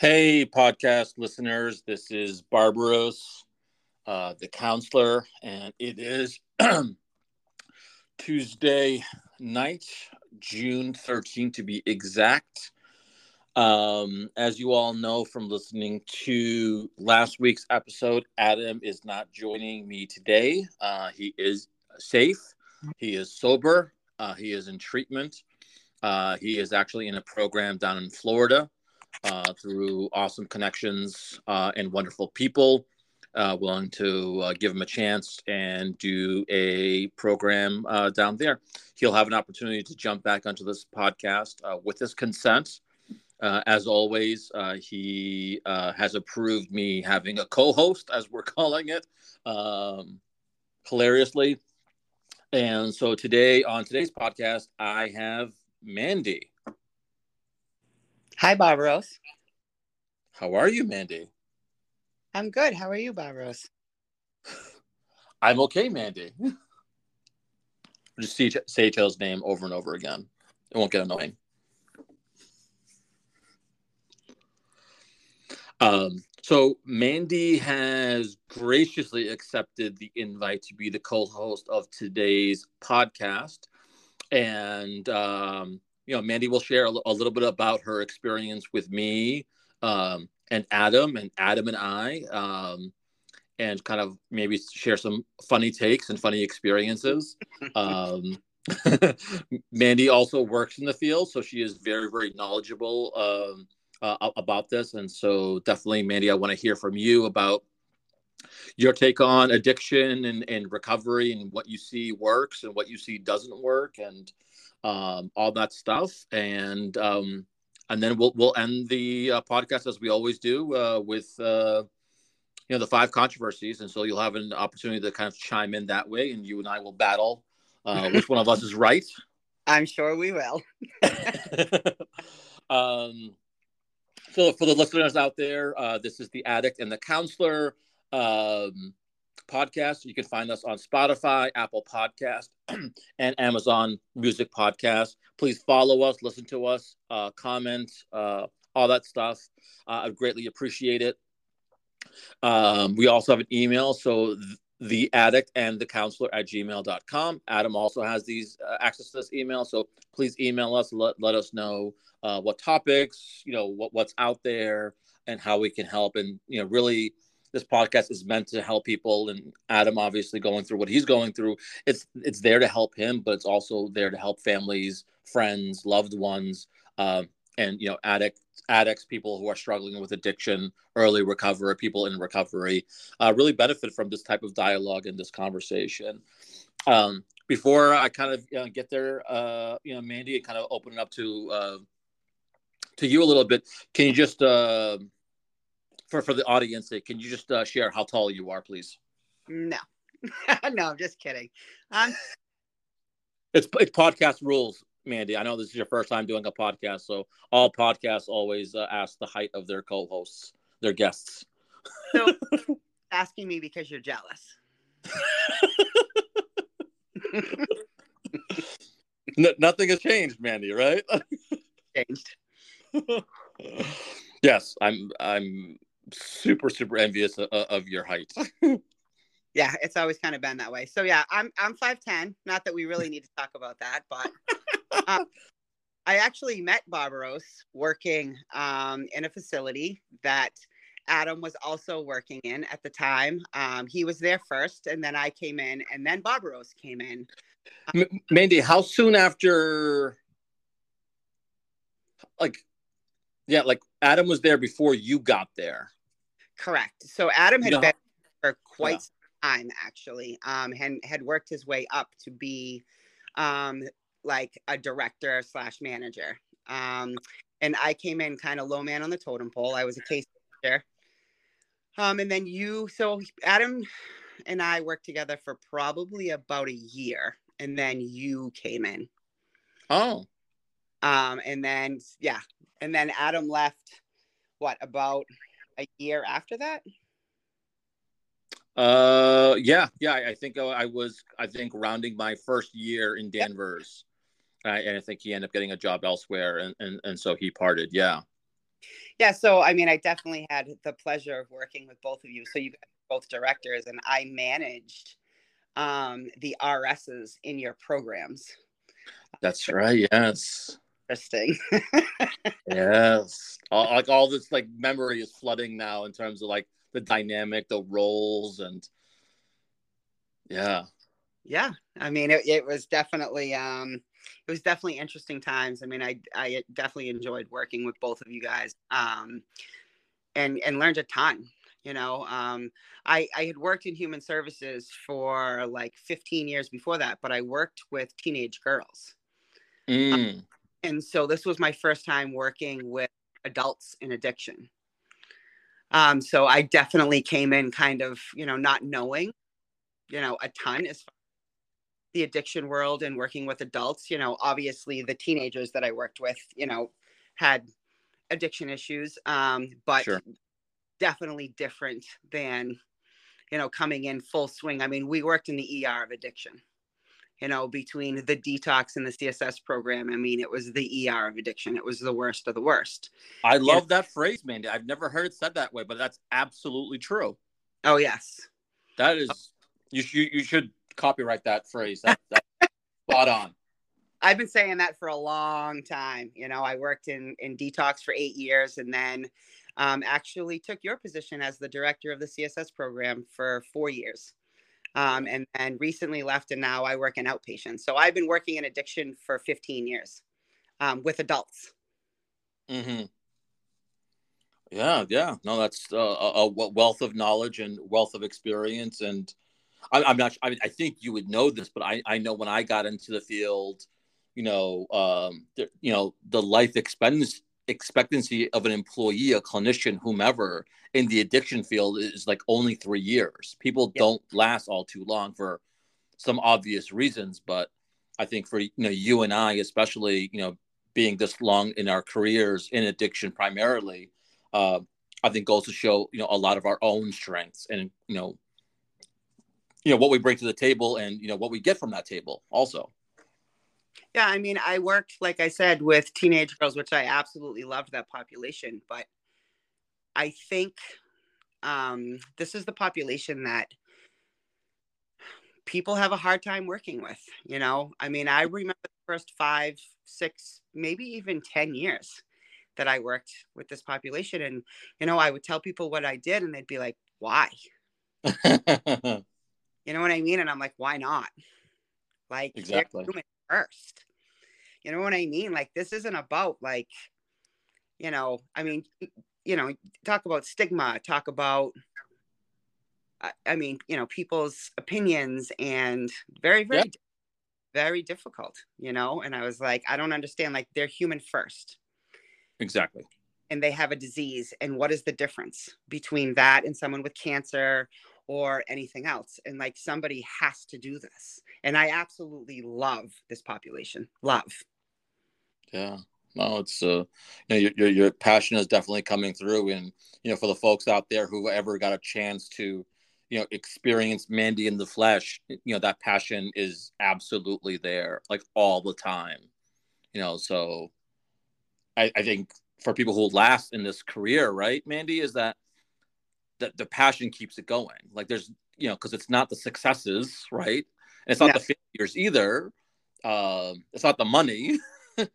Hey, podcast listeners. This is Barbaros, uh, the counselor, and it is Tuesday night, June 13th to be exact. Um, as you all know from listening to last week's episode, Adam is not joining me today. Uh, he is safe, he is sober, uh, he is in treatment. Uh, he is actually in a program down in Florida uh, through awesome connections uh, and wonderful people uh, willing to uh, give him a chance and do a program uh, down there. He'll have an opportunity to jump back onto this podcast with his consent. as always, he has approved me having a co host, as we're calling it, um, hilariously. And so today, on today's podcast, I have Mandy. Hi, Barbaros. How are you, Mandy? I'm good. How are you, Barbaros? I'm okay, Mandy. Just say, other's name over and over again. It won't get annoying. Um, so Mandy has graciously accepted the invite to be the co-host of today's podcast, and um, you know, Mandy will share a, a little bit about her experience with me um, and Adam and Adam and I, um, and kind of maybe share some funny takes and funny experiences. Um, Mandy also works in the field, so she is very, very knowledgeable um, uh, about this. And so, definitely, Mandy, I want to hear from you about your take on addiction and, and recovery and what you see works and what you see doesn't work and um, all that stuff, and um, and then we'll we'll end the uh, podcast as we always do uh, with uh, you know the five controversies, and so you'll have an opportunity to kind of chime in that way, and you and I will battle uh, which one of us is right. I'm sure we will. um, so for the listeners out there, uh, this is the addict and the counselor. Um, podcast. You can find us on Spotify, Apple Podcast, and Amazon Music Podcast. Please follow us, listen to us, uh, comment, uh, all that stuff. Uh, I'd greatly appreciate it. Um, we also have an email. So th- the addict and the counselor at gmail.com. Adam also has these uh, access to this email. So please email us, let, let us know uh, what topics, you know, what, what's out there and how we can help and, you know, really this podcast is meant to help people and adam obviously going through what he's going through it's it's there to help him but it's also there to help families friends loved ones um, and you know addicts addicts people who are struggling with addiction early recovery people in recovery uh, really benefit from this type of dialogue and this conversation. Um, before i kind of you know, get there uh, you know mandy and kind of open it up to uh, to you a little bit can you just uh, for for the audience, can you just uh, share how tall you are, please? No, no, I'm just kidding. Um, it's it's podcast rules, Mandy. I know this is your first time doing a podcast, so all podcasts always uh, ask the height of their co-hosts, their guests. So, asking me because you're jealous. Nothing has changed, Mandy. Right? changed. yes, I'm. I'm super super envious of, of your height. yeah, it's always kind of been that way. So yeah, I'm I'm five ten. Not that we really need to talk about that, but uh, I actually met Barbaros working um, in a facility that Adam was also working in at the time. Um, he was there first, and then I came in, and then Barbaros came in. Um, Mandy, how soon after? Like, yeah, like Adam was there before you got there. Correct. So Adam had been for quite yeah. some time actually, um, and had worked his way up to be um, like a director slash manager. Um, and I came in kind of low man on the totem pole. I was a case manager. Um, and then you, so Adam and I worked together for probably about a year, and then you came in. Oh. Um, and then yeah, and then Adam left. What about a year after that? Uh, yeah, yeah. I think I was, I think, rounding my first year in Danvers, yep. and I think he ended up getting a job elsewhere, and and, and so he parted. Yeah. Yeah, so I mean, I definitely had the pleasure of working with both of you. So you both directors, and I managed um, the RSs in your programs. That's right. Yes. Interesting. yes. All, like all this like memory is flooding now in terms of like the dynamic, the roles, and yeah. Yeah, I mean, it, it was definitely um, it was definitely interesting times. I mean, I I definitely enjoyed working with both of you guys, um, and and learned a ton. You know, um, I I had worked in human services for like 15 years before that, but I worked with teenage girls, mm. um, and so this was my first time working with adults in addiction. Um, so I definitely came in kind of, you know, not knowing, you know, a ton as far the addiction world and working with adults. You know, obviously the teenagers that I worked with, you know, had addiction issues, um, but sure. definitely different than, you know, coming in full swing. I mean, we worked in the ER of addiction. You know, between the detox and the CSS program, I mean, it was the ER of addiction. It was the worst of the worst. I love that phrase, Mandy. I've never heard it said that way, but that's absolutely true. Oh yes, that is. You you, you should copyright that phrase. That, that's spot on. I've been saying that for a long time. You know, I worked in in detox for eight years, and then um, actually took your position as the director of the CSS program for four years, um, and and recently left, and now I work in outpatient. So I've been working in addiction for 15 years um, with adults. Hmm. Yeah, yeah. No, that's uh, a, wealth of knowledge and wealth of experience, and I, am not. I, mean, I think you would know this, but I, I know when I got into the field, you know, um, the, you know, the life expectancy expectancy of an employee, a clinician, whomever in the addiction field is like only three years. People don't last all too long for some obvious reasons, but I think for you know you and I, especially, you know, being this long in our careers in addiction primarily, uh, I think goes to show you know a lot of our own strengths and you know you know what we bring to the table and you know what we get from that table also yeah i mean i worked like i said with teenage girls which i absolutely loved that population but i think um, this is the population that people have a hard time working with you know i mean i remember the first five six maybe even ten years that i worked with this population and you know i would tell people what i did and they'd be like why You know what I mean? And I'm like, why not? Like, exactly first. You know what I mean? Like, this isn't about like, you know, I mean, you know, talk about stigma, talk about, I mean, you know, people's opinions and very, very, yeah. very difficult, you know? And I was like, I don't understand. Like, they're human first. Exactly. And they have a disease. And what is the difference between that and someone with cancer or anything else. And like somebody has to do this. And I absolutely love this population. Love. Yeah. No, it's uh, you know, your, your, your passion is definitely coming through, and you know, for the folks out there who ever got a chance to, you know, experience Mandy in the flesh, you know, that passion is absolutely there, like all the time, you know. So, I, I think for people who last in this career, right, Mandy, is that the, the passion keeps it going. Like there's, you know, because it's not the successes, right? And it's not yeah. the failures either. Um, it's not the money. no, you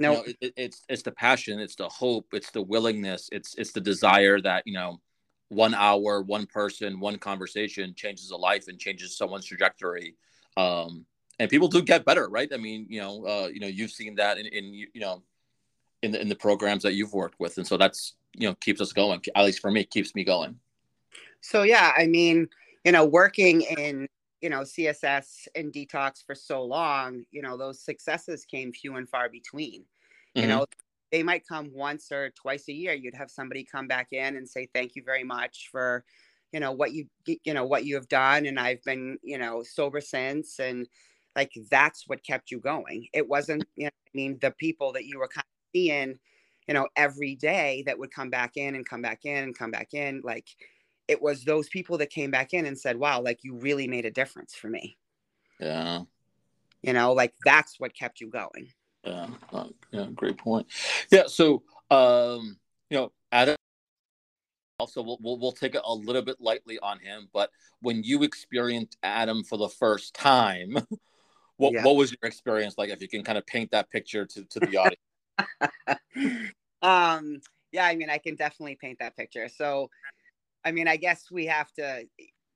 know, it, it's it's the passion, it's the hope, it's the willingness, it's it's the desire that you know, one hour, one person, one conversation changes a life and changes someone's trajectory. Um, and people do get better, right? I mean, you know, uh, you know, you've seen that in, in you know, in the in the programs that you've worked with, and so that's you know keeps us going at least for me keeps me going so yeah i mean you know working in you know css and detox for so long you know those successes came few and far between mm-hmm. you know they might come once or twice a year you'd have somebody come back in and say thank you very much for you know what you you know what you have done and i've been you know sober since and like that's what kept you going it wasn't you know i mean the people that you were kind of seeing you know, every day that would come back in and come back in and come back in. Like it was those people that came back in and said, wow, like you really made a difference for me. Yeah. You know, like that's what kept you going. Yeah. Uh, yeah. Great point. Yeah. So, um, you know, Adam. Also, we'll, we'll we'll take it a little bit lightly on him. But when you experienced Adam for the first time, what yeah. what was your experience like? If you can kind of paint that picture to to the audience. um. Yeah, I mean, I can definitely paint that picture. So, I mean, I guess we have to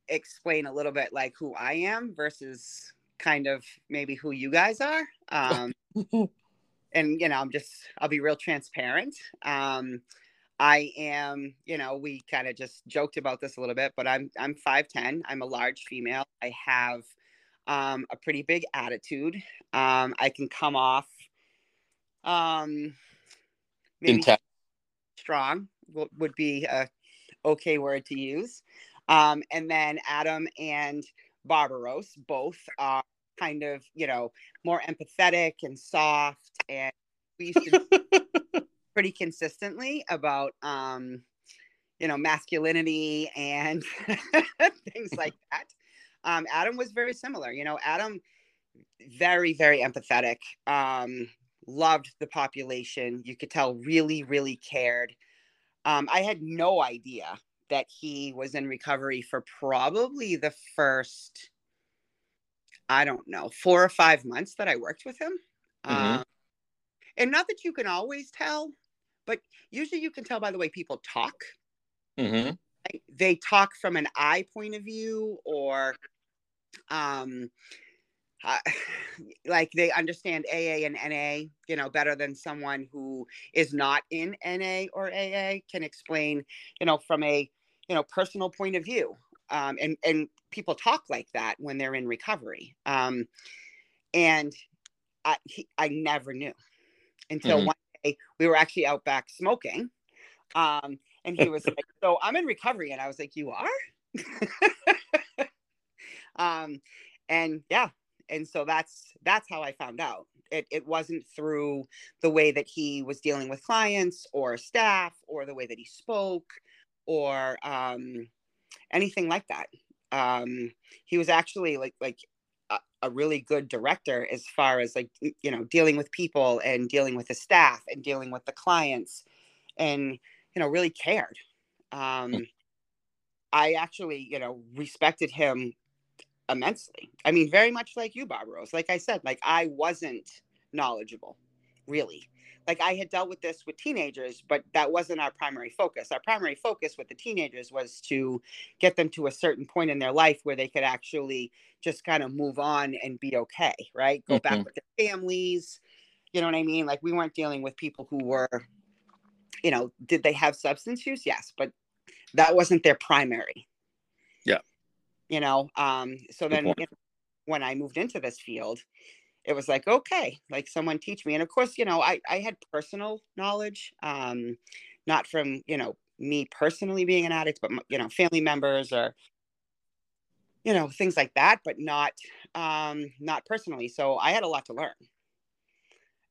explain a little bit like who I am versus kind of maybe who you guys are. Um, and you know, I'm just I'll be real transparent. Um, I am, you know, we kind of just joked about this a little bit, but I'm I'm 5'10. I'm a large female. I have um, a pretty big attitude. Um, I can come off um, maybe Intent. strong would be a okay word to use. Um, and then Adam and Barbaros both are kind of, you know, more empathetic and soft. And we used to pretty consistently about, um, you know, masculinity and things like that. Um, Adam was very similar. You know, Adam, very, very empathetic, um, loved the population. You could tell really, really cared. Um, I had no idea that he was in recovery for probably the first, I don't know, four or five months that I worked with him. Mm-hmm. Um, and not that you can always tell, but usually you can tell by the way people talk. Mm-hmm. They talk from an I point of view or um, uh, like they understand AA and NA, you know, better than someone who is not in NA or AA can explain, you know, from a you know personal point of view um, and and people talk like that when they're in recovery um, and I, he, I never knew until mm-hmm. one day we were actually out back smoking um, and he was like so i'm in recovery and i was like you are um, and yeah and so that's that's how i found out it, it wasn't through the way that he was dealing with clients or staff or the way that he spoke or um, anything like that. Um, he was actually like like a, a, really good director as far as like you know dealing with people and dealing with the staff and dealing with the clients, and you know really cared. Um, hmm. I actually you know respected him immensely. I mean, very much like you, Barbaros. Like I said, like I wasn't knowledgeable, really like I had dealt with this with teenagers, but that wasn't our primary focus. Our primary focus with the teenagers was to get them to a certain point in their life where they could actually just kind of move on and be okay, right? Go mm-hmm. back with their families. You know what I mean? Like we weren't dealing with people who were, you know, did they have substance use? Yes, but that wasn't their primary. You know, um, so then you know, when I moved into this field, it was like okay like someone teach me. And of course you know i i had personal knowledge um not from you know me personally being an addict but you know family members or you know things like that but not um not personally. So i had a lot to learn.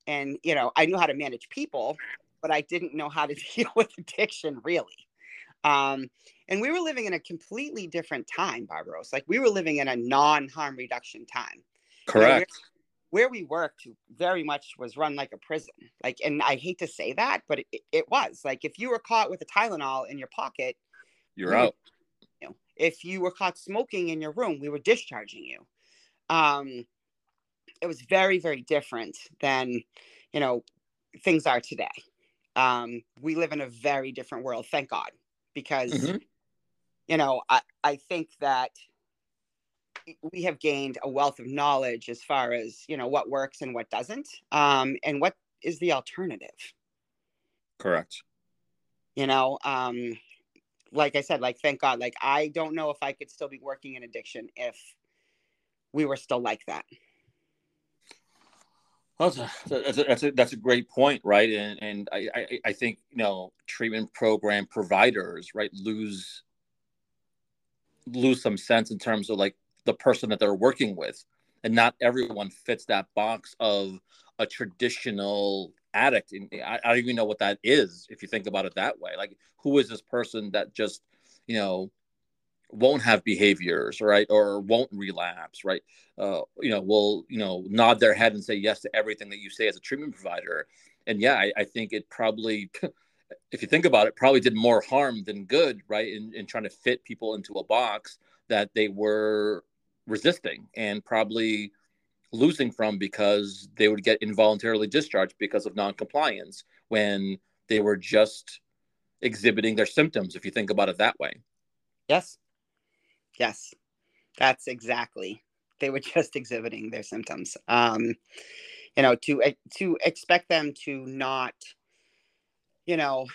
And you know i knew how to manage people but i didn't know how to deal with addiction really um and we were living in a completely different time barbaros like we were living in a non-harm reduction time correct you where we worked very much was run like a prison. Like, and I hate to say that, but it, it was like if you were caught with a Tylenol in your pocket, you're you out. you know, if you were caught smoking in your room, we were discharging you. Um, it was very, very different than you know things are today. Um, we live in a very different world, thank God, because mm-hmm. you know I I think that we have gained a wealth of knowledge as far as you know what works and what doesn't um, and what is the alternative. Correct. You know um, like i said like thank god like i don't know if i could still be working in addiction if we were still like that well, that's a, that's a, that's a, great point, right? And and I, I, I think you know treatment program providers, right, lose lose some sense in terms of like the person that they're working with. And not everyone fits that box of a traditional addict. And I, I, don't even know what that is if you think about it that way. Like who is this person that just you know won't have behaviors right or won't relapse right uh, you know will you know nod their head and say yes to everything that you say as a treatment provider and yeah i, I think it probably if you think about it, probably did more harm than good, right? In, in trying to fit people into a box that they were resisting and probably losing from because they would get involuntarily discharged because of noncompliance when they were just exhibiting their symptoms, if you think about it that way. Yes. Yes. That's exactly. They were just exhibiting their symptoms. Um, you know, to to expect them to not you know,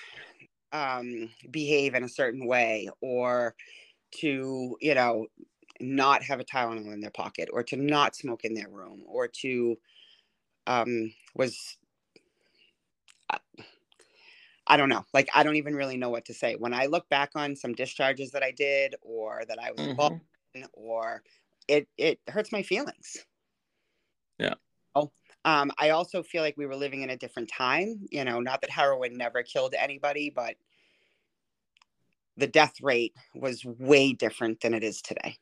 um, behave in a certain way or to, you know, not have a Tylenol in their pocket or to not smoke in their room or to, um, was, uh, I don't know. Like, I don't even really know what to say. When I look back on some discharges that I did or that I was mm-hmm. involved in, or it, it hurts my feelings. Yeah. Oh, Um, I also feel like we were living in a different time. You know, not that heroin never killed anybody, but the death rate was way different than it is today.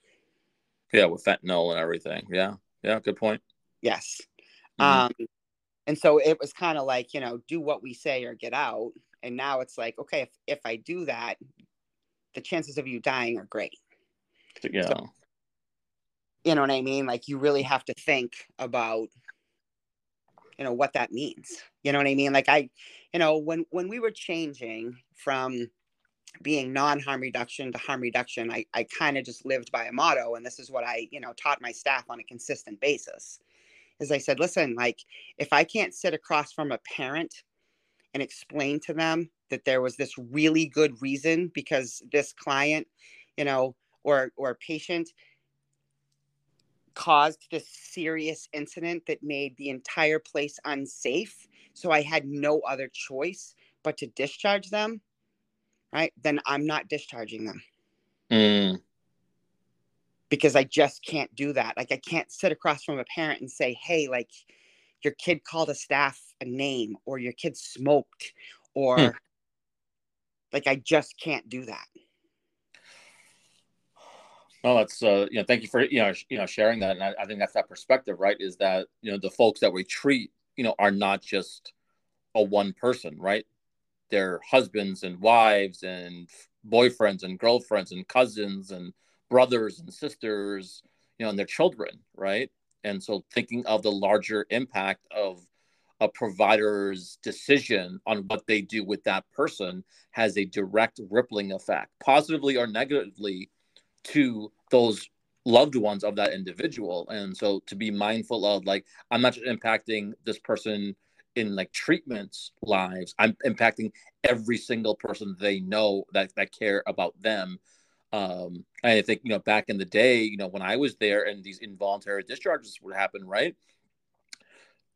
Yeah, with fentanyl and everything. Yeah, yeah, good point. Yes. Mm-hmm. Um, and so it was kind of like, you know, do what we say or get out. And now it's like, okay, if, if I do that, the chances of you dying are great. Yeah. So, you know what I mean? Like you really have to think about you know what that means you know what i mean like i you know when when we were changing from being non-harm reduction to harm reduction i, I kind of just lived by a motto and this is what i you know taught my staff on a consistent basis is i said listen like if i can't sit across from a parent and explain to them that there was this really good reason because this client you know or or patient caused this serious incident that made the entire place unsafe. So I had no other choice but to discharge them, right? Then I'm not discharging them. Mm. Because I just can't do that. Like, I can't sit across from a parent and say, hey, like, your kid called a staff a name or your kid smoked or hmm. like, I just can't do that. Well, that's uh, you know, thank you for you know, sh- you know, sharing that, and I, I, think that's that perspective, right? Is that you know the folks that we treat, you know, are not just a one person, right? They're husbands and wives and boyfriends and girlfriends and cousins and brothers and sisters, you know, and their children, right? And so thinking of the larger impact of a provider's decision on what they do with that person has a direct rippling effect, positively or negatively to those loved ones of that individual. And so to be mindful of like i'm not just impacting this person in like treatments lives i'm impacting every single person they know that that care about them um i think you know back in the day you know when i was there and these involuntary discharges would happen right?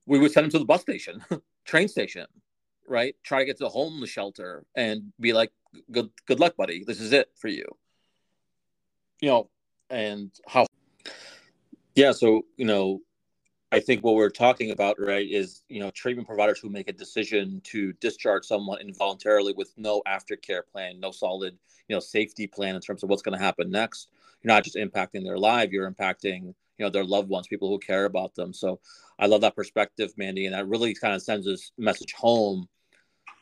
We would send them to the bus station train station right? Try to get to the homeless shelter and be like good good luck buddy. This is it for you. You know, and how, yeah. So, you know, I think what we're talking about, right, is, you know, treatment providers who make a decision to discharge someone involuntarily with no aftercare plan, no solid, you know, safety plan in terms of what's going to happen next. You're not just impacting their life, you're impacting, you know, their loved ones, people who care about them. So I love that perspective, Mandy. And that really kind of sends this message home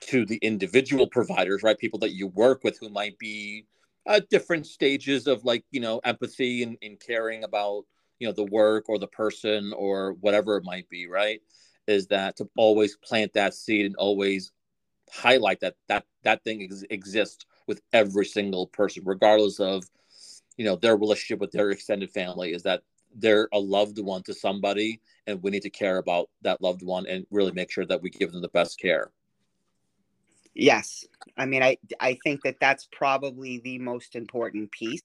to the individual providers, right? People that you work with who might be at different stages of like you know empathy and, and caring about you know the work or the person or whatever it might be right is that to always plant that seed and always highlight that that that thing ex- exists with every single person regardless of you know their relationship with their extended family is that they're a loved one to somebody and we need to care about that loved one and really make sure that we give them the best care Yes. I mean, I, I think that that's probably the most important piece.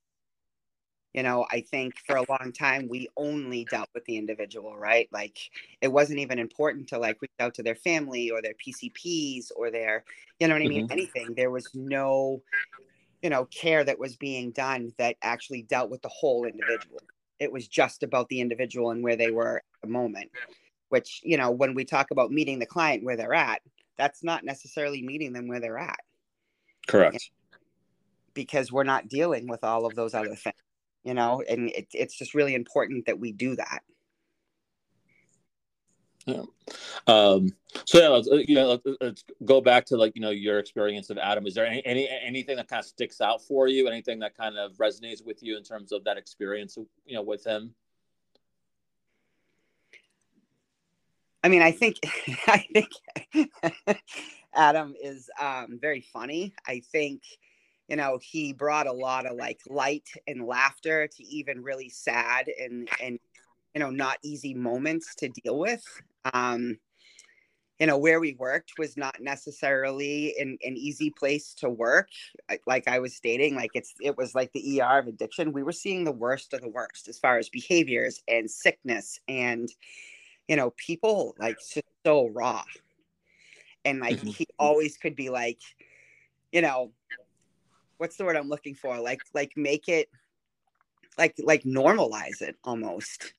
You know, I think for a long time we only dealt with the individual, right? Like it wasn't even important to like reach out to their family or their PCPs or their, you know what I mean? Mm-hmm. Anything. There was no, you know, care that was being done that actually dealt with the whole individual. It was just about the individual and where they were at the moment, which, you know, when we talk about meeting the client where they're at, that's not necessarily meeting them where they're at. Correct. Because we're not dealing with all of those other things, you know, and it, it's just really important that we do that. Yeah. Um, so yeah, let's, you know, let's, let's, go back to like you know your experience of Adam. Is there any, any anything that kind of sticks out for you? Anything that kind of resonates with you in terms of that experience, you know, with him? I mean, I think I think Adam is um, very funny. I think you know he brought a lot of like light and laughter to even really sad and and you know not easy moments to deal with. Um, you know where we worked was not necessarily an, an easy place to work like i was stating like it's it was like the er of addiction. We were seeing the worst of the worst as far as behaviors and sickness and you know people like so raw. And like mm-hmm. he always could be like you know what's the word i'm looking for? Like like make it like like normalize it almost.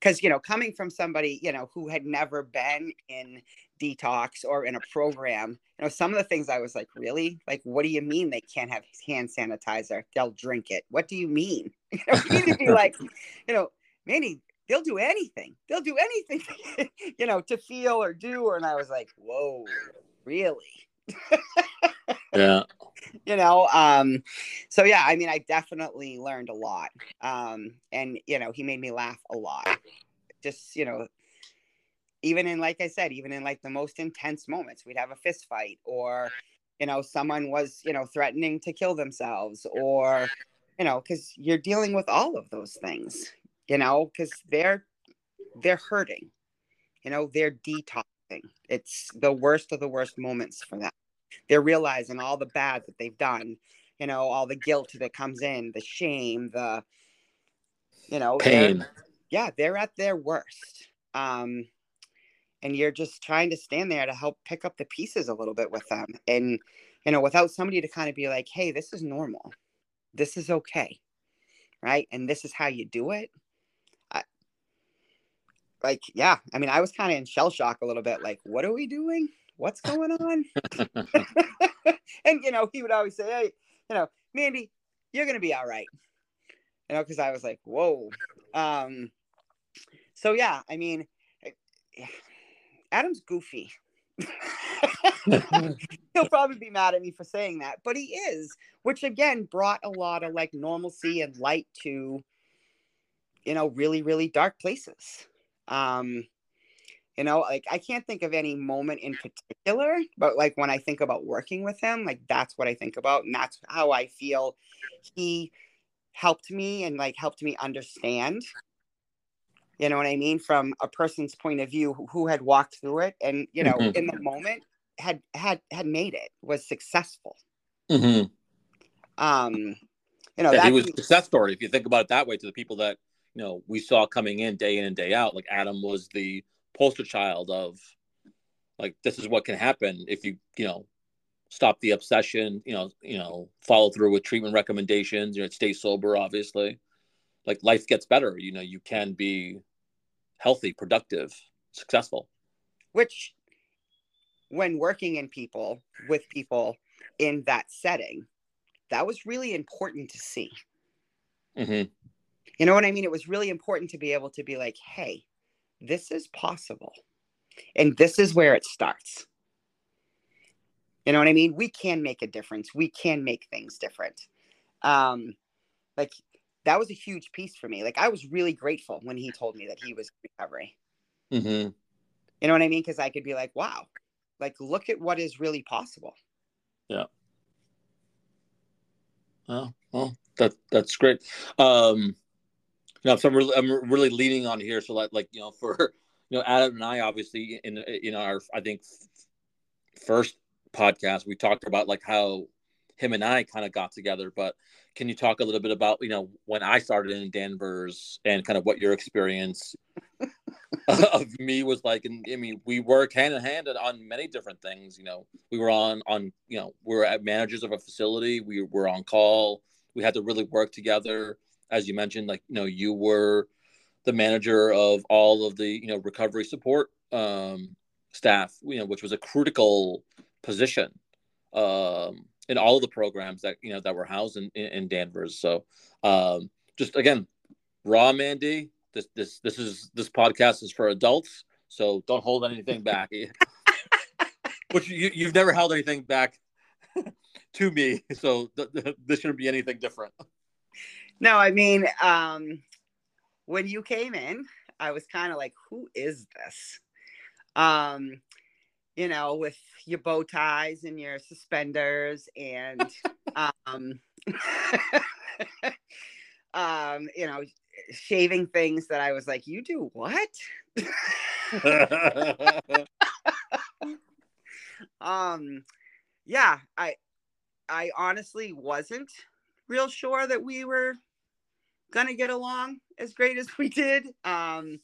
Because you know coming from somebody you know who had never been in detox or in a program you know some of the things i was like really? Like what do you mean they can't have hand sanitizer? They'll drink it. What do you mean? You know you need to be like you know manny they'll do anything. They'll do anything you know to feel or do. Or and i was like whoa really? Yeah you know um so yeah i mean i definitely learned a lot um and you know he made me laugh a lot. Just you know even in like i said even in like the most intense moments we'd have a fist fight or you know someone was you know threatening to kill themselves or you know because you're dealing with all of those things you know because they're they're hurting you know they're detoxing. It's the worst of the worst moments for them they're realizing all the bad that they've done you know all the guilt that comes in the shame the you know pain. They're, yeah they're at their worst. Um and you're just trying to stand there to help pick up the pieces a little bit with them and you know without somebody to kind of be like hey this is normal. This is okay. Right? And this is how you do it. I, like yeah i mean i was kind of in shell shock a little bit like what are we doing what's going on? and you know, he would always say, Hey, you know, Mandy, you're gonna be all right. You know, because I was like, whoa. Um, so yeah, I mean, eh, Adam's goofy. He'll probably be mad at me for saying that, but he is, which again brought a lot of like normalcy and light to, you know, really, really dark places. Um, you know like i can't think of any moment in particular but like when i think about working with him like that's what i think about and that's how i feel he helped me and like helped me understand you know what i mean from a person's point of view who, who had walked through it and you know mm-hmm. in the moment had had had made it was successful mm-hmm. um you know yeah, he was a success story if you think about it that way to the people that you know we saw coming in day in and day out like adam was the poster child of like this is what can happen if you you know stop the obsession you know you know follow through with treatment recommendations you know stay sober obviously. Like life gets better you know you can be healthy productive successful. Which when working in people with people in that setting that was really important to see. Mm-hmm. you know what i mean? It was really important to be able to be like hey this is possible. And this is where it starts. You know what I mean? We can make a difference. We can make things different. Um, like that was a huge piece for me. Like I was really grateful when he told me that he was recovery. Mm-hmm. You know what I mean? Because I could be like, wow, like look at what is really possible. Yeah. Well, well, that that's great. Um, know, so I'm really, I'm really leaning on here. So like, like, you know, for, you know, Adam and I, obviously in, in our, I think first podcast, we talked about like how him and I kind of got together, but can you talk a little bit about, you know, when I started in Danvers and kind of what your experience of me was like? And I mean, we work hand in hand on many different things. You know, we were on, on, you know, we were at managers of a facility. We were on call. We had to really work together as you mentioned, like you know, you were the manager of all of the you know recovery support um, staff, you know, which was a critical position um, in all of the programs that you know that were housed in, in, Danvers. So um, just again, raw Mandy. This this this is this podcast is for adults. So don't hold anything back. Which you, you've never held anything back to me, so th- th- this shouldn't be anything different. No, I mean, um, when you came in, I was kind of like, "Who is this?" Um, you know, with your bow ties and your suspenders, and um, um, you know, shaving things that I was like, "You do what?" um, yeah, I I honestly wasn't real sure that we were gonna get along as great as we did. Um,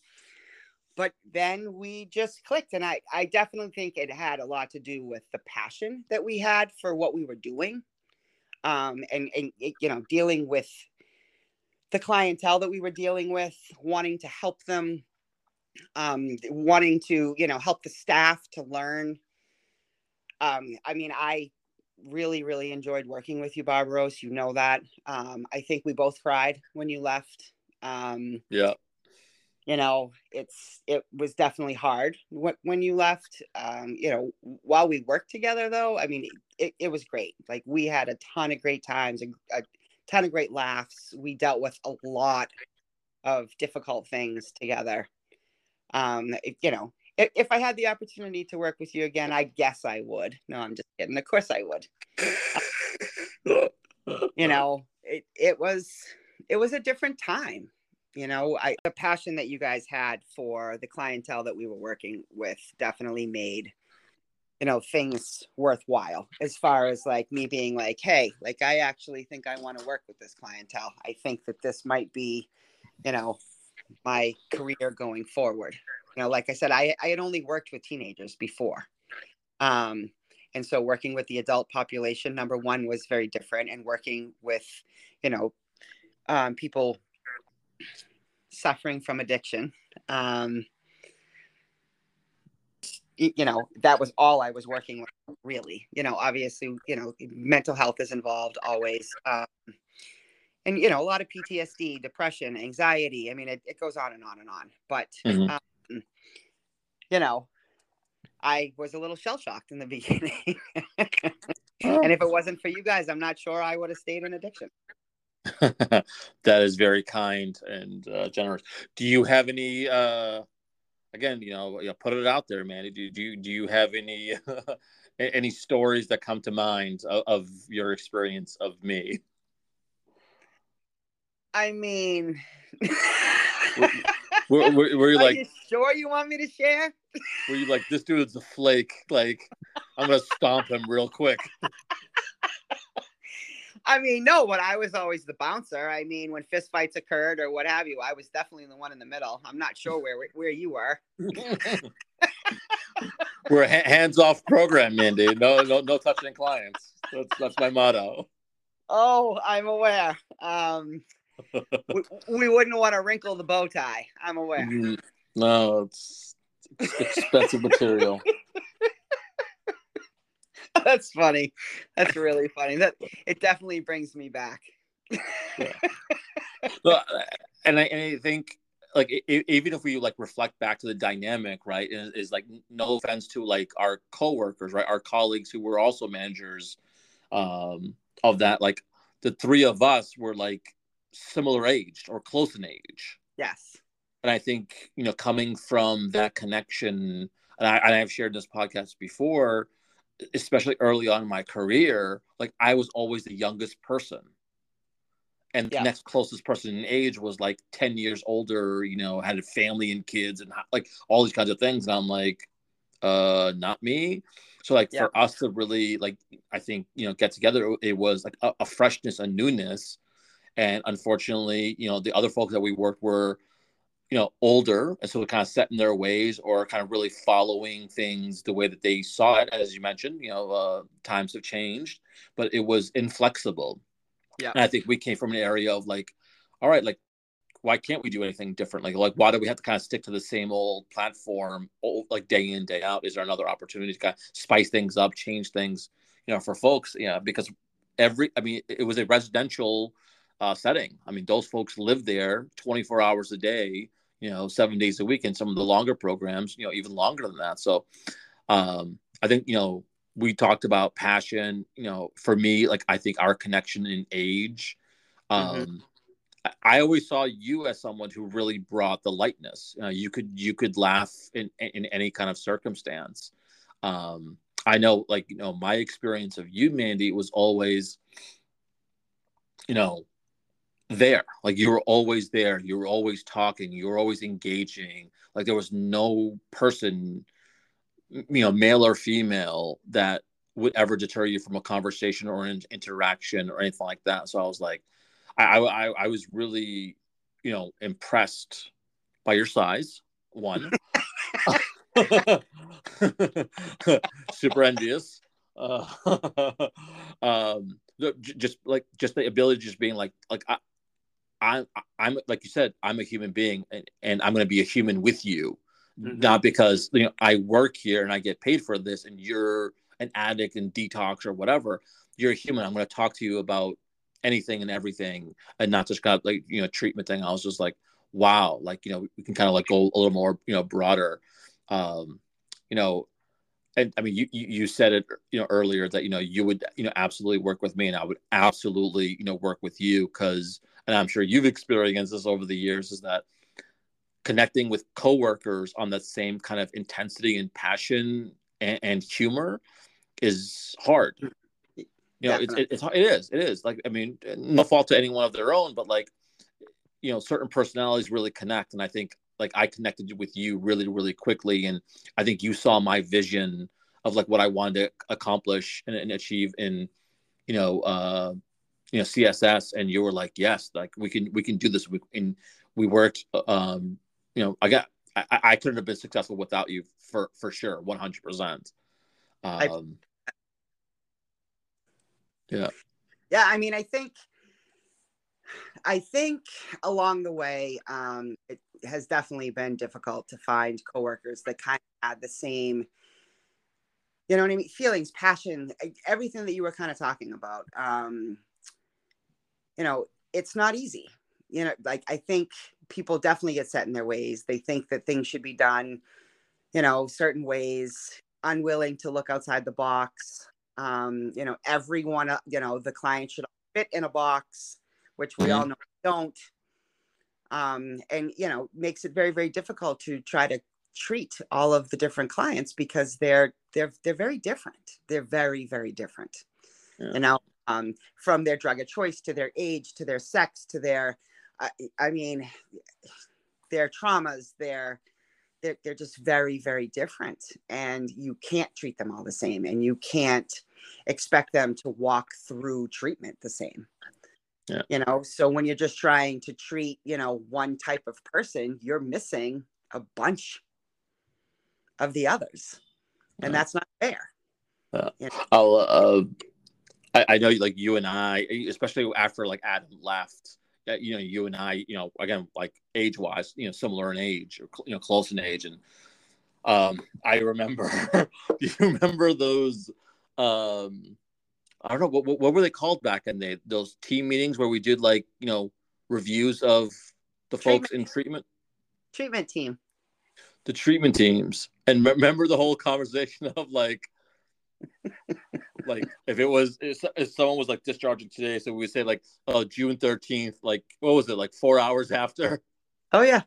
but then we just clicked, and I I definitely think it had a lot to do with the passion that we had for what we were doing, um, and and you know dealing with the clientele that we were dealing with, wanting to help them, um, wanting to you know help the staff to learn. Um, I mean, I really, really enjoyed working with you, Barbaros. You know that. Um, I think we both cried when you left. Um, yeah. You know, it's it was definitely hard when, when you left. Um, you know, while we worked together, though, I mean, it, it was great. Like we had a ton of great times, a, a ton of great laughs. We dealt with a lot of difficult things together. Um, it, you know, if, if I had the opportunity to work with you again, I guess I would. No, I'm just kidding. Of course I would. you know, it, it was it was a different time. You know, I the passion that you guys had for the clientele that we were working with definitely made you know things worthwhile as far as like me being like hey like i actually think i want to work with this clientele i think that this might be you know my career going forward you know like i said i, I had only worked with teenagers before um, and so working with the adult population number one was very different and working with you know um, people suffering from addiction um, you know that was all i was working with really you know obviously you know mental health is involved always um, and you know a lot of ptsd depression anxiety i mean it, it goes on and on and on but mm-hmm. You know i was a little shell shocked in the beginning. And if it wasn't for you guys i'm not sure i would have stayed in addiction. That is very kind and uh, generous. Do you have any uh again you know, you know put it out there man do, do you do you have any any stories that come to mind of, of your experience of me? I mean, were, were, were, you like, you sure you want me to share? were you like, this dude's a flake? Like, I'm gonna stomp him real quick. I mean, no, but I was always the bouncer. I mean, when fist fights occurred or what have you, I was definitely the one in the middle. I'm not sure where where you were. We're a hands off program, Mandy. No, no, no touching clients. That's that's my motto. Oh, I'm aware. Um, we, we, wouldn't want to wrinkle the bow tie. I'm aware. Mm, no, it's expensive material. That's funny. That's really funny. That it definitely brings me back. yeah. well, and I, and I think like it, even if we like reflect back to the dynamic, right, is, is like no offense to like our coworkers, right, our colleagues who were also managers um, of that, like the three of us were like similar age or close in age. Yes. And I think, you know, coming from that connection, and, I, and I've shared this podcast before, especially early on in my career, like I was always the youngest person. And yeah. the next closest person in age was like 10 years older, you know, had a family and kids and like all these kinds of things. And I'm like, uh, not me. So like yeah. for us to really like, I think, you know, get together, it was like a, a freshness, a newness and unfortunately, you know, the other folks that we worked were, you know, older, and so we kind of set in their ways or kind of really following things the way that they saw it. As you mentioned, you know, uh, times have changed, but it was inflexible. Yeah, and I think we came from an area of like, all right, like why can't we do anything different? Like, like why do we have to kind of stick to the same old platform, like day in day out? Is there another opportunity to kind of spice things up, change things, you know, for folks? Yeah, because every, I mean, it was a residential uh, setting. I mean, those folks live there 24 hours a day, you know, seven days a week, and some of the longer programs, you know, even longer than that. So, um, I think you know we talked about passion. You know, for me, like I think our connection in age. Mm-hmm. Um, mm-hmm. I always saw you as someone who really brought the lightness. Uh, you could you could laugh in in any kind of circumstance. Um, I know, like you know, my experience of you, Mandy, was always, you know, there. Like you were always there. You were always talking. You were always engaging. Like there was no person, you know, male or female, that would ever deter you from a conversation or an interaction or anything like that. So I was like, I, I, I was really, you know, impressed by your size. One, super envious. Uh, um, just like just the ability, just being like, like I, I'm, I'm like you said, I'm a human being, and, and I'm going to be a human with you, mm-hmm. not because you know I work here and I get paid for this, and you're an addict and detox or whatever. You're a human. I'm going to talk to you about anything and everything and not just got like you know treatment thing i was just like wow like you know we can kind of like go a little more you know broader um you know and i mean you you said it you know earlier that you know you would you know absolutely work with me and i would absolutely you know work with you because and i'm sure you've experienced this over the years is that connecting with coworkers on that same kind of intensity and passion and, and humor is hard. Mm-hmm. You know, it's, it's it is it is. Like I mean, no fault to anyone of their own, but like you know, certain personalities really connect, and I think like I connected with you really really quickly, and I think you saw my vision of like what I wanted to accomplish and, and achieve in you know uh you know CSS, and you were like, yes, like we can we can do this. We and we worked. Um, you know, I got I, I couldn't have been successful without you for for sure, one hundred percent. Um, yeah. Yeah, I mean, I think I think along the way, um, it has definitely been difficult to find coworkers that kind of had the same, you know what I mean, feelings, passion, everything that you were kind of talking about. Um, you know, it's not easy. You know, like I think people definitely get set in their ways. They think that things should be done, you know, certain ways, unwilling to look outside the box um, you know everyone you know the client should fit in a box which we mm-hmm. all know don't um, and you know makes it very very difficult to try to treat all of the different clients because they're they're they're very different. They're very very different. Yeah. you know um, from their drug of choice to their age to their sex to their uh, i mean their traumas their they're, they're just very very different. And you can't treat them all the same. And you can't expect them to walk through treatment the same yeah. you know so when you're just trying to treat you know one type of person you're missing a bunch of the others and yeah. that's not fair uh, you know? i'll uh, I, I know like you and i especially after like adam left you know you and I you know again like age wise you know similar in age or you know close in age and um I remember do you remember those um I don't know what, what, what were they called back in the those team meetings where we did like you know reviews of the treatment. folks in treatment treatment team the treatment teams and remember the whole conversation of like like if it was if, if, someone was like discharging today, so we say like oh June thirteenth, like what was it like four hours after? Oh yeah.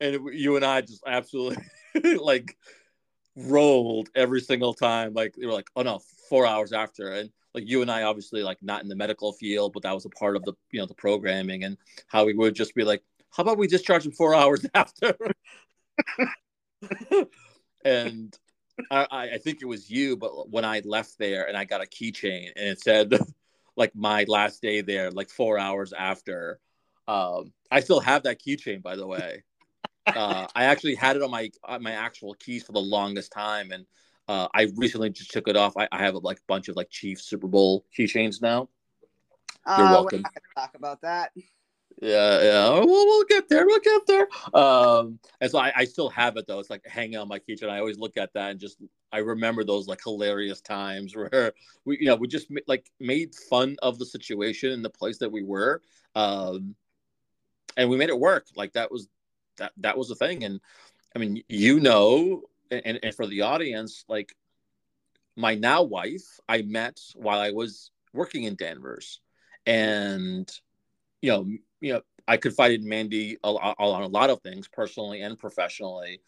And it, you and I just absolutely like rolled every single time. Like they were like, oh no, four hours after, and like you and I obviously like not in the medical field, but that was a part of the you know the programming and how we would just be like, how about we discharge him four hours after? and I, I think it was you, but when I left there and I got a keychain and it said like my last day there, like four hours after. Um, I still have that keychain, by the way. Uh, I actually had it on my on my actual keys for the longest time, and uh, I recently just took it off. I, I have a like a bunch of like Chief Super Bowl keychains now. You're uh, welcome. We're not gonna talk about that yeah, yeah. We'll, we'll get there. We'll get there. Um, and so I, I still have it though. It's like hanging on my keychain. I always look at that and just I remember those like hilarious times where we, you know, we just like made fun of the situation and the place that we were, um, and we made it work. Like that was that that was the thing. And I mean, you know, and, and for the audience, like my now wife, I met while I was working in Danvers, and you know, you know, I confided in Mandy a, a, on a lot of things, personally and professionally,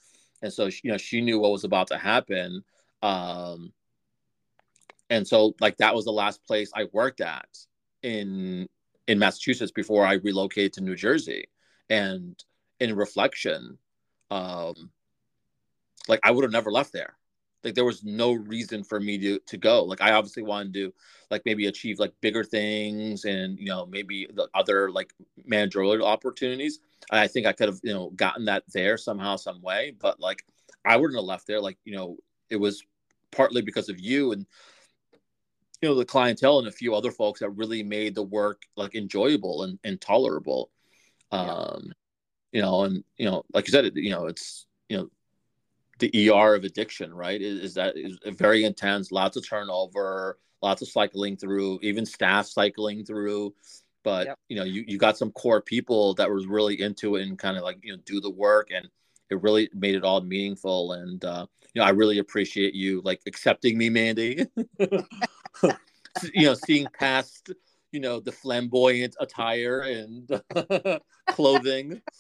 and so you know, she knew what was about to happen. Um, and so like that was the last place I worked at in in Massachusetts before I relocated to New Jersey. And in reflection, um, like I would have never left there. Like there was no reason for me to to go. Like I obviously wanted to like maybe achieve like bigger things and you know maybe the other like managerial opportunities. And I think I could have you know gotten that there somehow some way. But like I wouldn't have left there. Like you know it was partly because of you and you know the clientele and a few other folks that really made the work like enjoyable and, and tolerable um you know and you know like you said it you know it's you know the er of addiction right? Is, is that is very intense lots of turnover lots of cycling through even staff cycling through. But yep. you know you, you got some core people that was really into it and kind of like you know do the work and it really made it all meaningful. And uh you know i really appreciate you like accepting me mandy. You know, seeing past, you know, the flamboyant attire and clothing.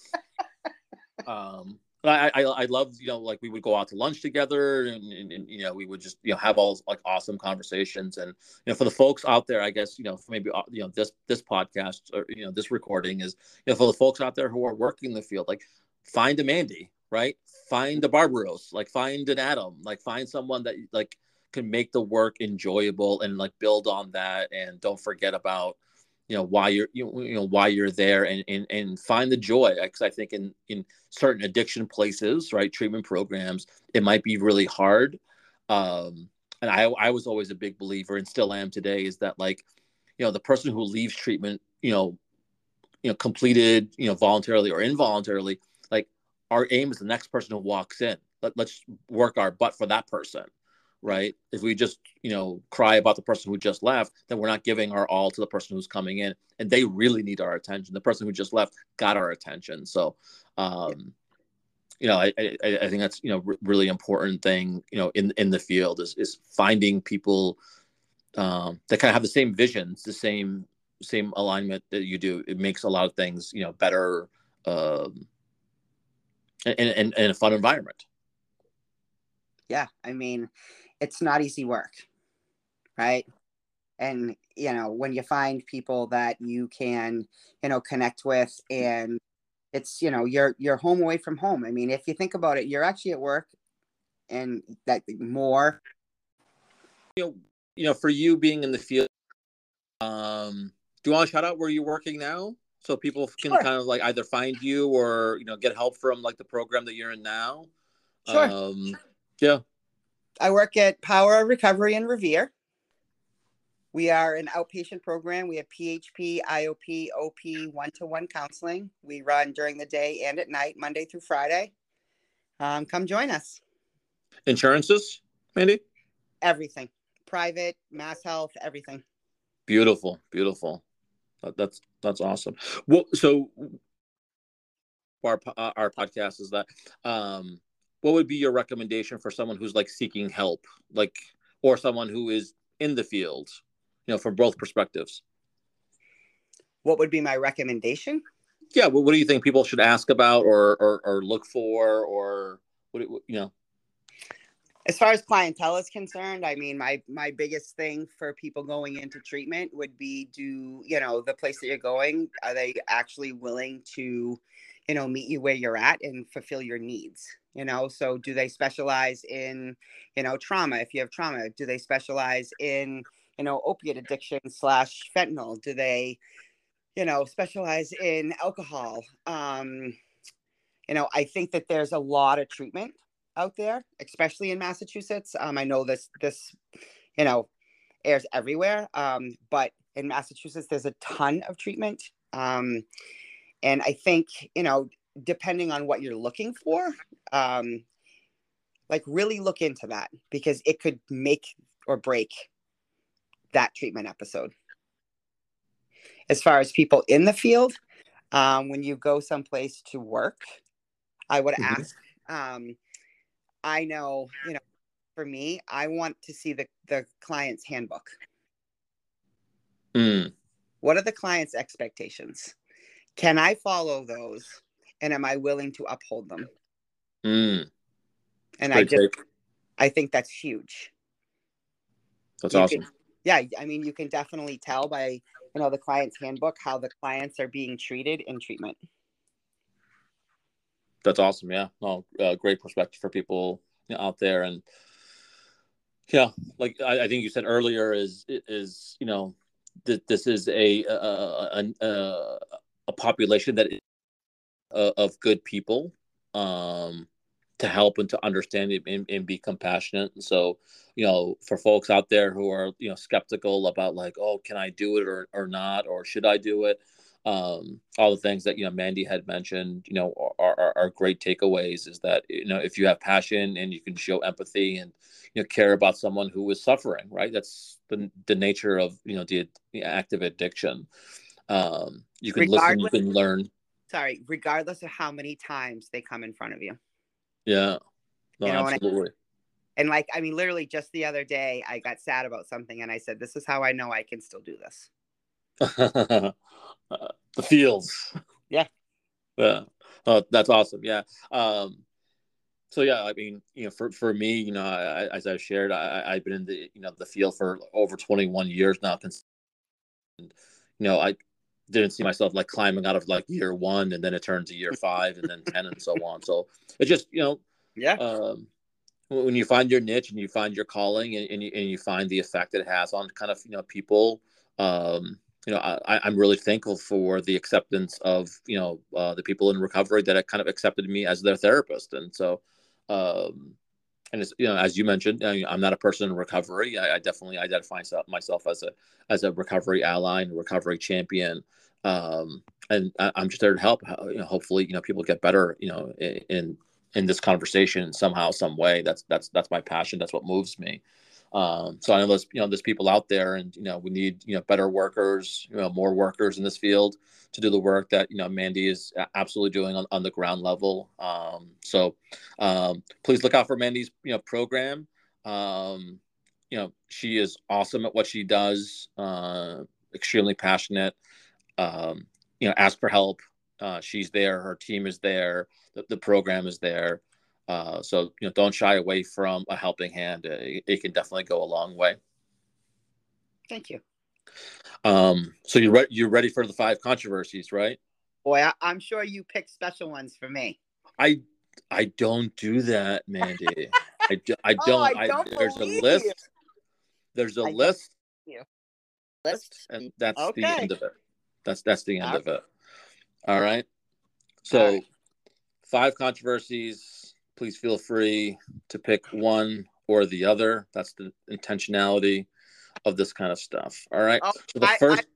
Um, I, I I loved you know like we would go out to lunch together and, and, and, you know we would just you know have all like awesome conversations and you know for the folks out there I guess you know maybe uh, you know this this podcast or you know this recording is you know for the folks out there who are working in the field like find a Mandy right find a Barbaros like find an Adam like find someone that like can make the work enjoyable and like build on that and don't forget about you know why you're you you know why you're there and and, and find the joy because i think in in certain addiction places right treatment programs it might be really hard. Um and i i was always a big believer and still am today is that like you know the person who leaves treatment you know you know completed you know voluntarily or involuntarily like our aim is the next person who walks in. Let, let's work our butt for that person right? If we just, you know, cry about the person who just left, then we're not giving our all to the person who's coming in, and they really need our attention. The person who just left got our attention, so. Um, you know, I, I, I think that's you know r- really important thing you know in in the field is is finding people um, that kind of have the same visions, the same same alignment that you do. It makes a lot of things you know better um, in, in, in a fun environment. Yeah, I mean, it's not easy work, right? And you know, when you find people that you can, you know, connect with and it's, you know, you're you're home away from home. I mean, if you think about it, you're actually at work and that more you know, you know, for you being in the field, um, do you want to shout out where you're working now? So people can sure. kind of like either find you or you know get help from like the program that you're in now. Sure. Um, yeah. I work at Power Recovery in Revere. We are an outpatient program. We have PHP, IOP, OP, one to one counseling. We run during the day and at night, Monday through Friday. Um, come join us. Insurances, Mandy? Everything private, MassHealth, everything. Beautiful, beautiful. That's that's awesome. Well, so our our podcast is that um what would be your recommendation for someone who's like seeking help? Like or someone who is in the field you know from both perspectives? What would be my recommendation? Yeah what, what do you think people should ask about or or, or look for or what you know? As far as clientele is concerned i mean my my biggest thing for people going into treatment would be do you know the place that you're going are they actually willing to you know meet you where you're at and fulfill your needs you know? So do they specialize in you know trauma if you have trauma do they specialize in you know opiate addiction slash fentanyl? Do they you know specialize in alcohol? Um you know i think that there's a lot of treatment out there especially in massachusetts. Um i know this this you know airs everywhere um but in massachusetts there's a ton of treatment. Um and i think you know depending on what you're looking for um like really look into that because it could make or break that treatment episode as far as people in the field um, when you go someplace to work I would mm-hmm. ask. Um, I know, you know, for me, I want to see the the client's handbook. Mm. What are the client's expectations? Can I follow those? And am I willing to uphold them? Mm. And Great I just, take. I think that's huge. That's you awesome. Can, yeah, I mean, you can definitely tell by you know the client's handbook how the clients are being treated in treatment. That's awesome. Yeah, no, uh, great perspective for people out there, and yeah, like I, I, think you said earlier, is is you know that this is a a, a, a population that is uh, of good people um, to help and to understand and, and, be compassionate. And so, you know, for folks out there who are you know skeptical about like, oh, can I do it or or not, or should I do it? Um, all the things that you know Mandy had mentioned, you know, are, are, are great takeaways. Is that you know if you have passion and you can show empathy and you know care about someone who is suffering right that's the, the nature of you know the, the active addiction um you can listen you can learn. Sorry regardless of how many times they come in front of you. Yeah. No, you know, absolutely. and, and like i mean literally just the other day i got sad about something and i said this is how i know i can still do this. Uh, the fields. yeah. Yeah. Oh, that's awesome. Yeah. Um so yeah, I mean, you know, for, for me, you know, I, as I've shared, I, I've been in the you know the field for over 21 years now. And, you know, I didn't see myself like climbing out of like year one, and then it turned to year five, and then 10, and so on. So it just you know, yeah. Um, when you find your niche and you find your calling, and, and you, and you find the effect it has on kind of you know people, um, you know, I, I'm really thankful for the acceptance of you know uh, the people in recovery that kind of accepted me as their therapist, and so um, and it's you know as you mentioned I am not a person in recovery. I, I, definitely identify myself as a as a recovery ally and recovery champion. Um, and I, am just there to help you know, hopefully you know people get better you know in in this conversation somehow some way. That's that's that's my passion. That's what moves me um, so I know there's you know there's people out there, and you know we need you know better workers, you know more workers in this field to do the work that you know Mandy is absolutely doing on, on the ground level. Um, so um, please look out for Mandy's you know program. Um, you know she is awesome at what she does, uh, extremely passionate. Um, you know, ask for help. Uh, she's there. Her team is there. The, the program is there. Uh, so you know, don't shy away from a helping hand. It, it can definitely go a long way. Thank you. Um, so you're re- you're ready for the five controversies, right? Boy, I- am sure you picked special ones for me. I I don't do that, Mandy. I, do, I don't. oh, I don't I, there's a list. You. There's a list. List, and that's okay. the end of it. That's that's the end of it. All right. So, All right. five controversies please feel free to pick one or the other. That's the intentionality of this kind of stuff. All right. Oh, so the I, first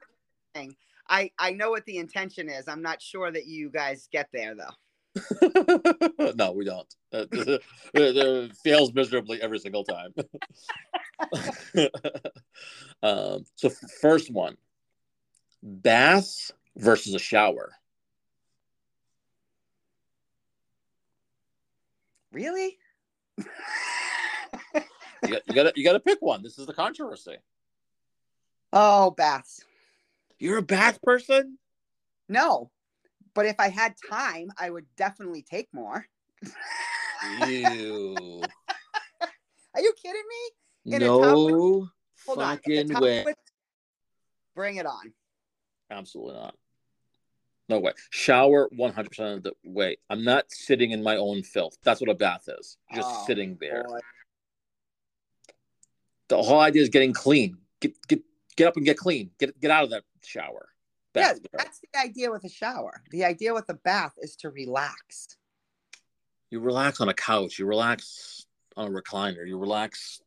I, I, I know what the intention is. I'm not sure that you guys get there though. no, we don't. Uh, it fails miserably every single time. um, so, first one bath versus a shower. Really? you, got, you gotta you gotta pick one. This is the controversy. Oh, baths. You're a bath person? No, but if I had time, I would definitely take more. Ew. Are you kidding me? In no fucking way. Bring it on. Absolutely not. No way. Shower 100% of the way. I'm not sitting in my own filth. That's what a bath is. Just oh, sitting there. Boy. The whole idea is getting clean. Get get get up and get clean. Get get out of that shower. Bath yeah, that's the idea with a shower. The idea with a bath is to relax. You relax on a couch. You relax on a recliner. You relax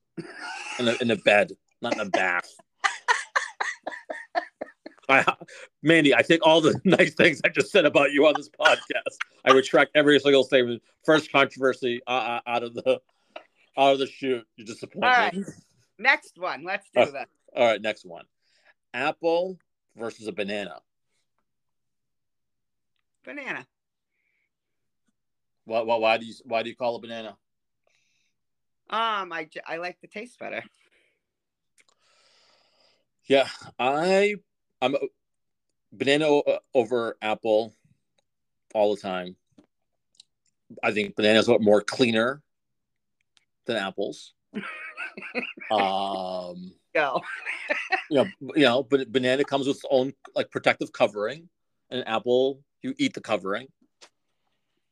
in a, in a bed, not in a bath. I, Mandy, I think all the nice things I just said about you on this podcast, I retract every single statement. First controversy uh, uh out of the out of the chute. You disappoint all right. me. Next one. Let's do uh, that. All right, next one. Apple versus a banana. Banana. Why, why, why do you why do you call it banana? Um, I I like the taste better. Yeah, I I'm a banana over apple all the time. I think bananas are more cleaner than apples. um, yeah, you know, you know, but banana comes with its own like protective covering, and apple you eat the covering.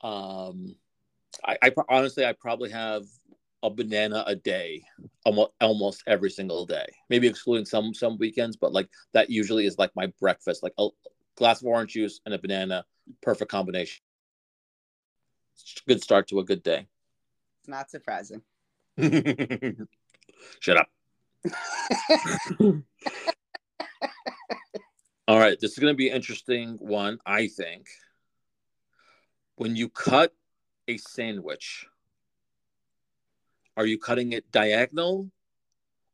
Um, I, I honestly I probably have a banana a day almost almost every single day. Maybe excluding some some weekends but like that usually is like my breakfast. Like a glass of orange juice and a banana perfect combination. Good start to a good day. It's not surprising. Shut up. All right this is going to be an interesting one i think. When you cut a sandwich are you cutting it diagonal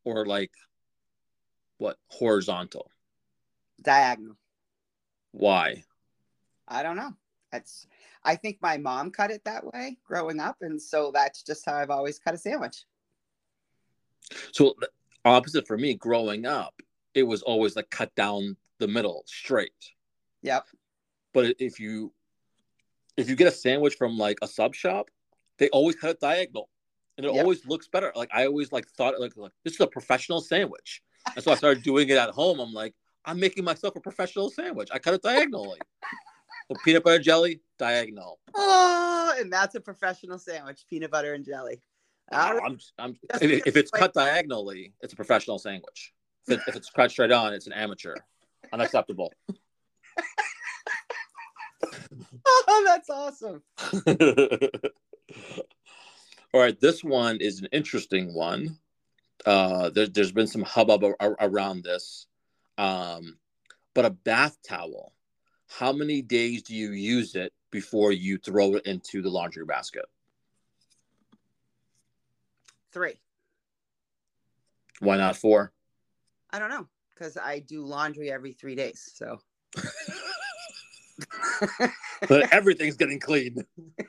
or like what horizontal? Diagonal. Why? I don't know. That's I think my mom cut it that way growing up, and so that's just how I've always cut a sandwich. So opposite for me, growing up, it was always like cut down the middle, straight. Yep. But if you if you get a sandwich from like a sub shop, they always cut it diagonal and it yep. always looks better. Like I always like thought like, like this is a professional sandwich, and so I started doing it at home. I'm like, I'm making myself a professional sandwich. I cut it diagonally. the peanut butter jelly diagonal. Oh, and that's a professional sandwich, peanut butter and jelly. Wow, I'm, I'm, if, if, it's cut diagonally, it's a professional sandwich. If, it, if it's cut straight on, it's an amateur. Unacceptable. oh, that's awesome. All right, this one is an interesting one. Uh, there, has been some hubbub around this. Um, but a bath towel, how many days do you use it before you throw it into the laundry basket? Three. Why not four? I don't know because I do laundry every three days. So. but everything's getting clean.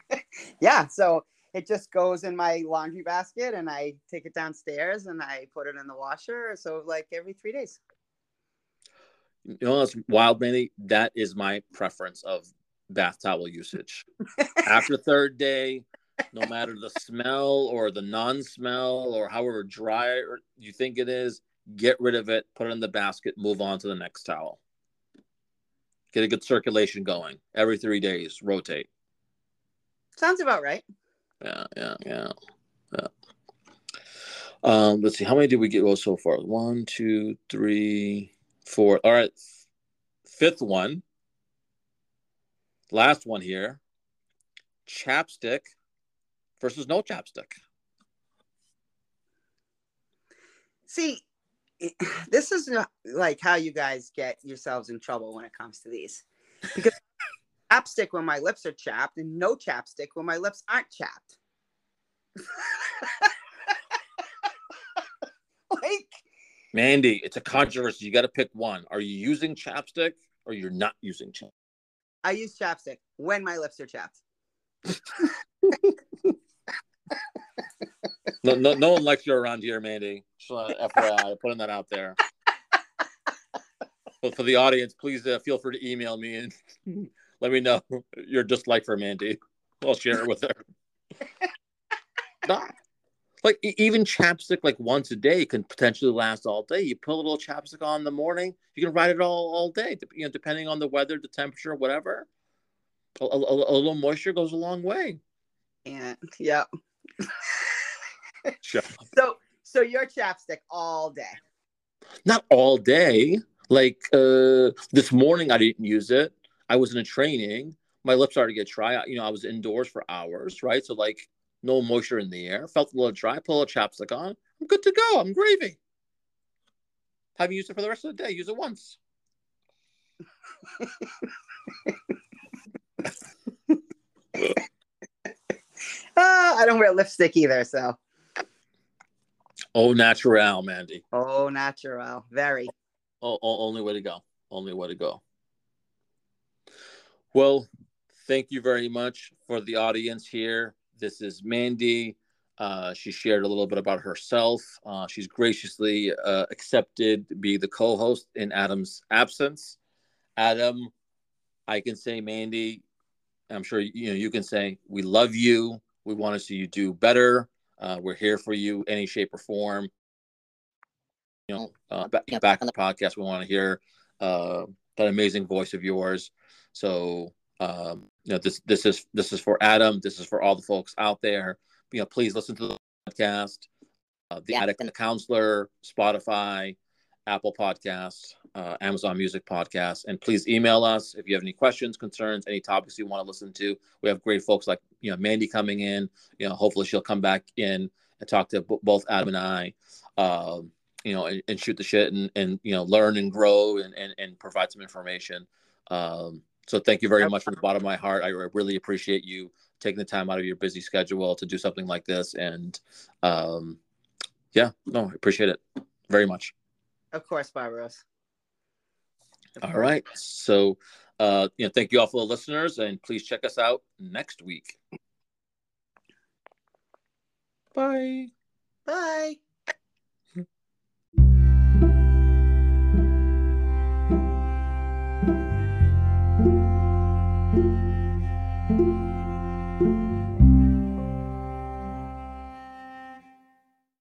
yeah. So it just goes in my laundry basket and I take it downstairs and I put it in the washer. So like every three days. You know that's wild, Manny? That is my preference of bath towel usage. After third day, no matter the smell or the non-smell or however dry you think it is, get rid of it, put it in the basket, move on to the next towel. Get a good circulation going. Every three days, rotate. Sounds about right yeah, yeah, yeah, yeah. Um, let's see, how many did we get so far? One, two, three, four. All right, fifth one. Last one here. Chapstick versus no chapstick. See, this is like how you guys get yourselves in trouble when it comes to these. Because chapstick when my lips are chapped and no chapstick when my lips aren't chapped. like Mandy, it's a controversy. You got to pick one. Are you using chapstick or you're not using chapstick? I use chapstick when my lips are chapped. no, no, no one likes you around here, Mandy. Just FYI, putting that out there. But for the audience, please uh, feel free to email me and let me know your dislike for Mandy. I'll share it with her. like even chapstick, like once a day, can potentially last all day. You put a little chapstick on in the morning, you can ride it all all day. You know, depending on the weather, the temperature, whatever. A, a, a little moisture goes a long way. And yeah. So so your chapstick all day. Not all day. Like uh this morning I didn't use it. I was in a training. My lips started to get dry. You know, I was indoors for hours, right? So like no moisture in the air. Felt a little dry. Put a little chapstick on. I'm good to go. I'm gravy. Have you used it for the rest of the day? Use it once. uh, I don't wear lipstick either, so. Oh, natural, Mandy. Oh, natural. Very. Oh, oh, only way to go. Only way to go. Well, thank you very much for the audience here. This is Mandy. Uh, she shared a little bit about herself. Uh, she's graciously uh, accepted to be the co-host in Adam's absence. Adam, I can say, Mandy, I'm sure you know you can say we love you. We want to see you do better. Uh, we're here for you, any shape or form. You know, uh, back, back on the podcast, we want to hear uh, that amazing voice of yours. So, um, you know, this this is this is for Adam. This is for all the folks out there. You know, please listen to the podcast, uh, the yeah. Addict and the Counselor, Spotify, Apple Podcasts, uh, Amazon Music Podcasts, and please email us if you have any questions, concerns, any topics you want to listen to. We have great folks like you know Mandy coming in. You know, hopefully she'll come back in and talk to b- both Adam and I. Uh, you know, and, and, shoot the shit and, and you know learn and grow and and, and provide some information. Um, so thank you very much from the bottom of my heart. I really appreciate you taking the time out of your busy schedule to do something like this. And um, yeah, no, I appreciate it very much. Of course, Barbaros. All right. So, uh, you know, thank you all for the listeners, and please check us out next week. Bye. Bye.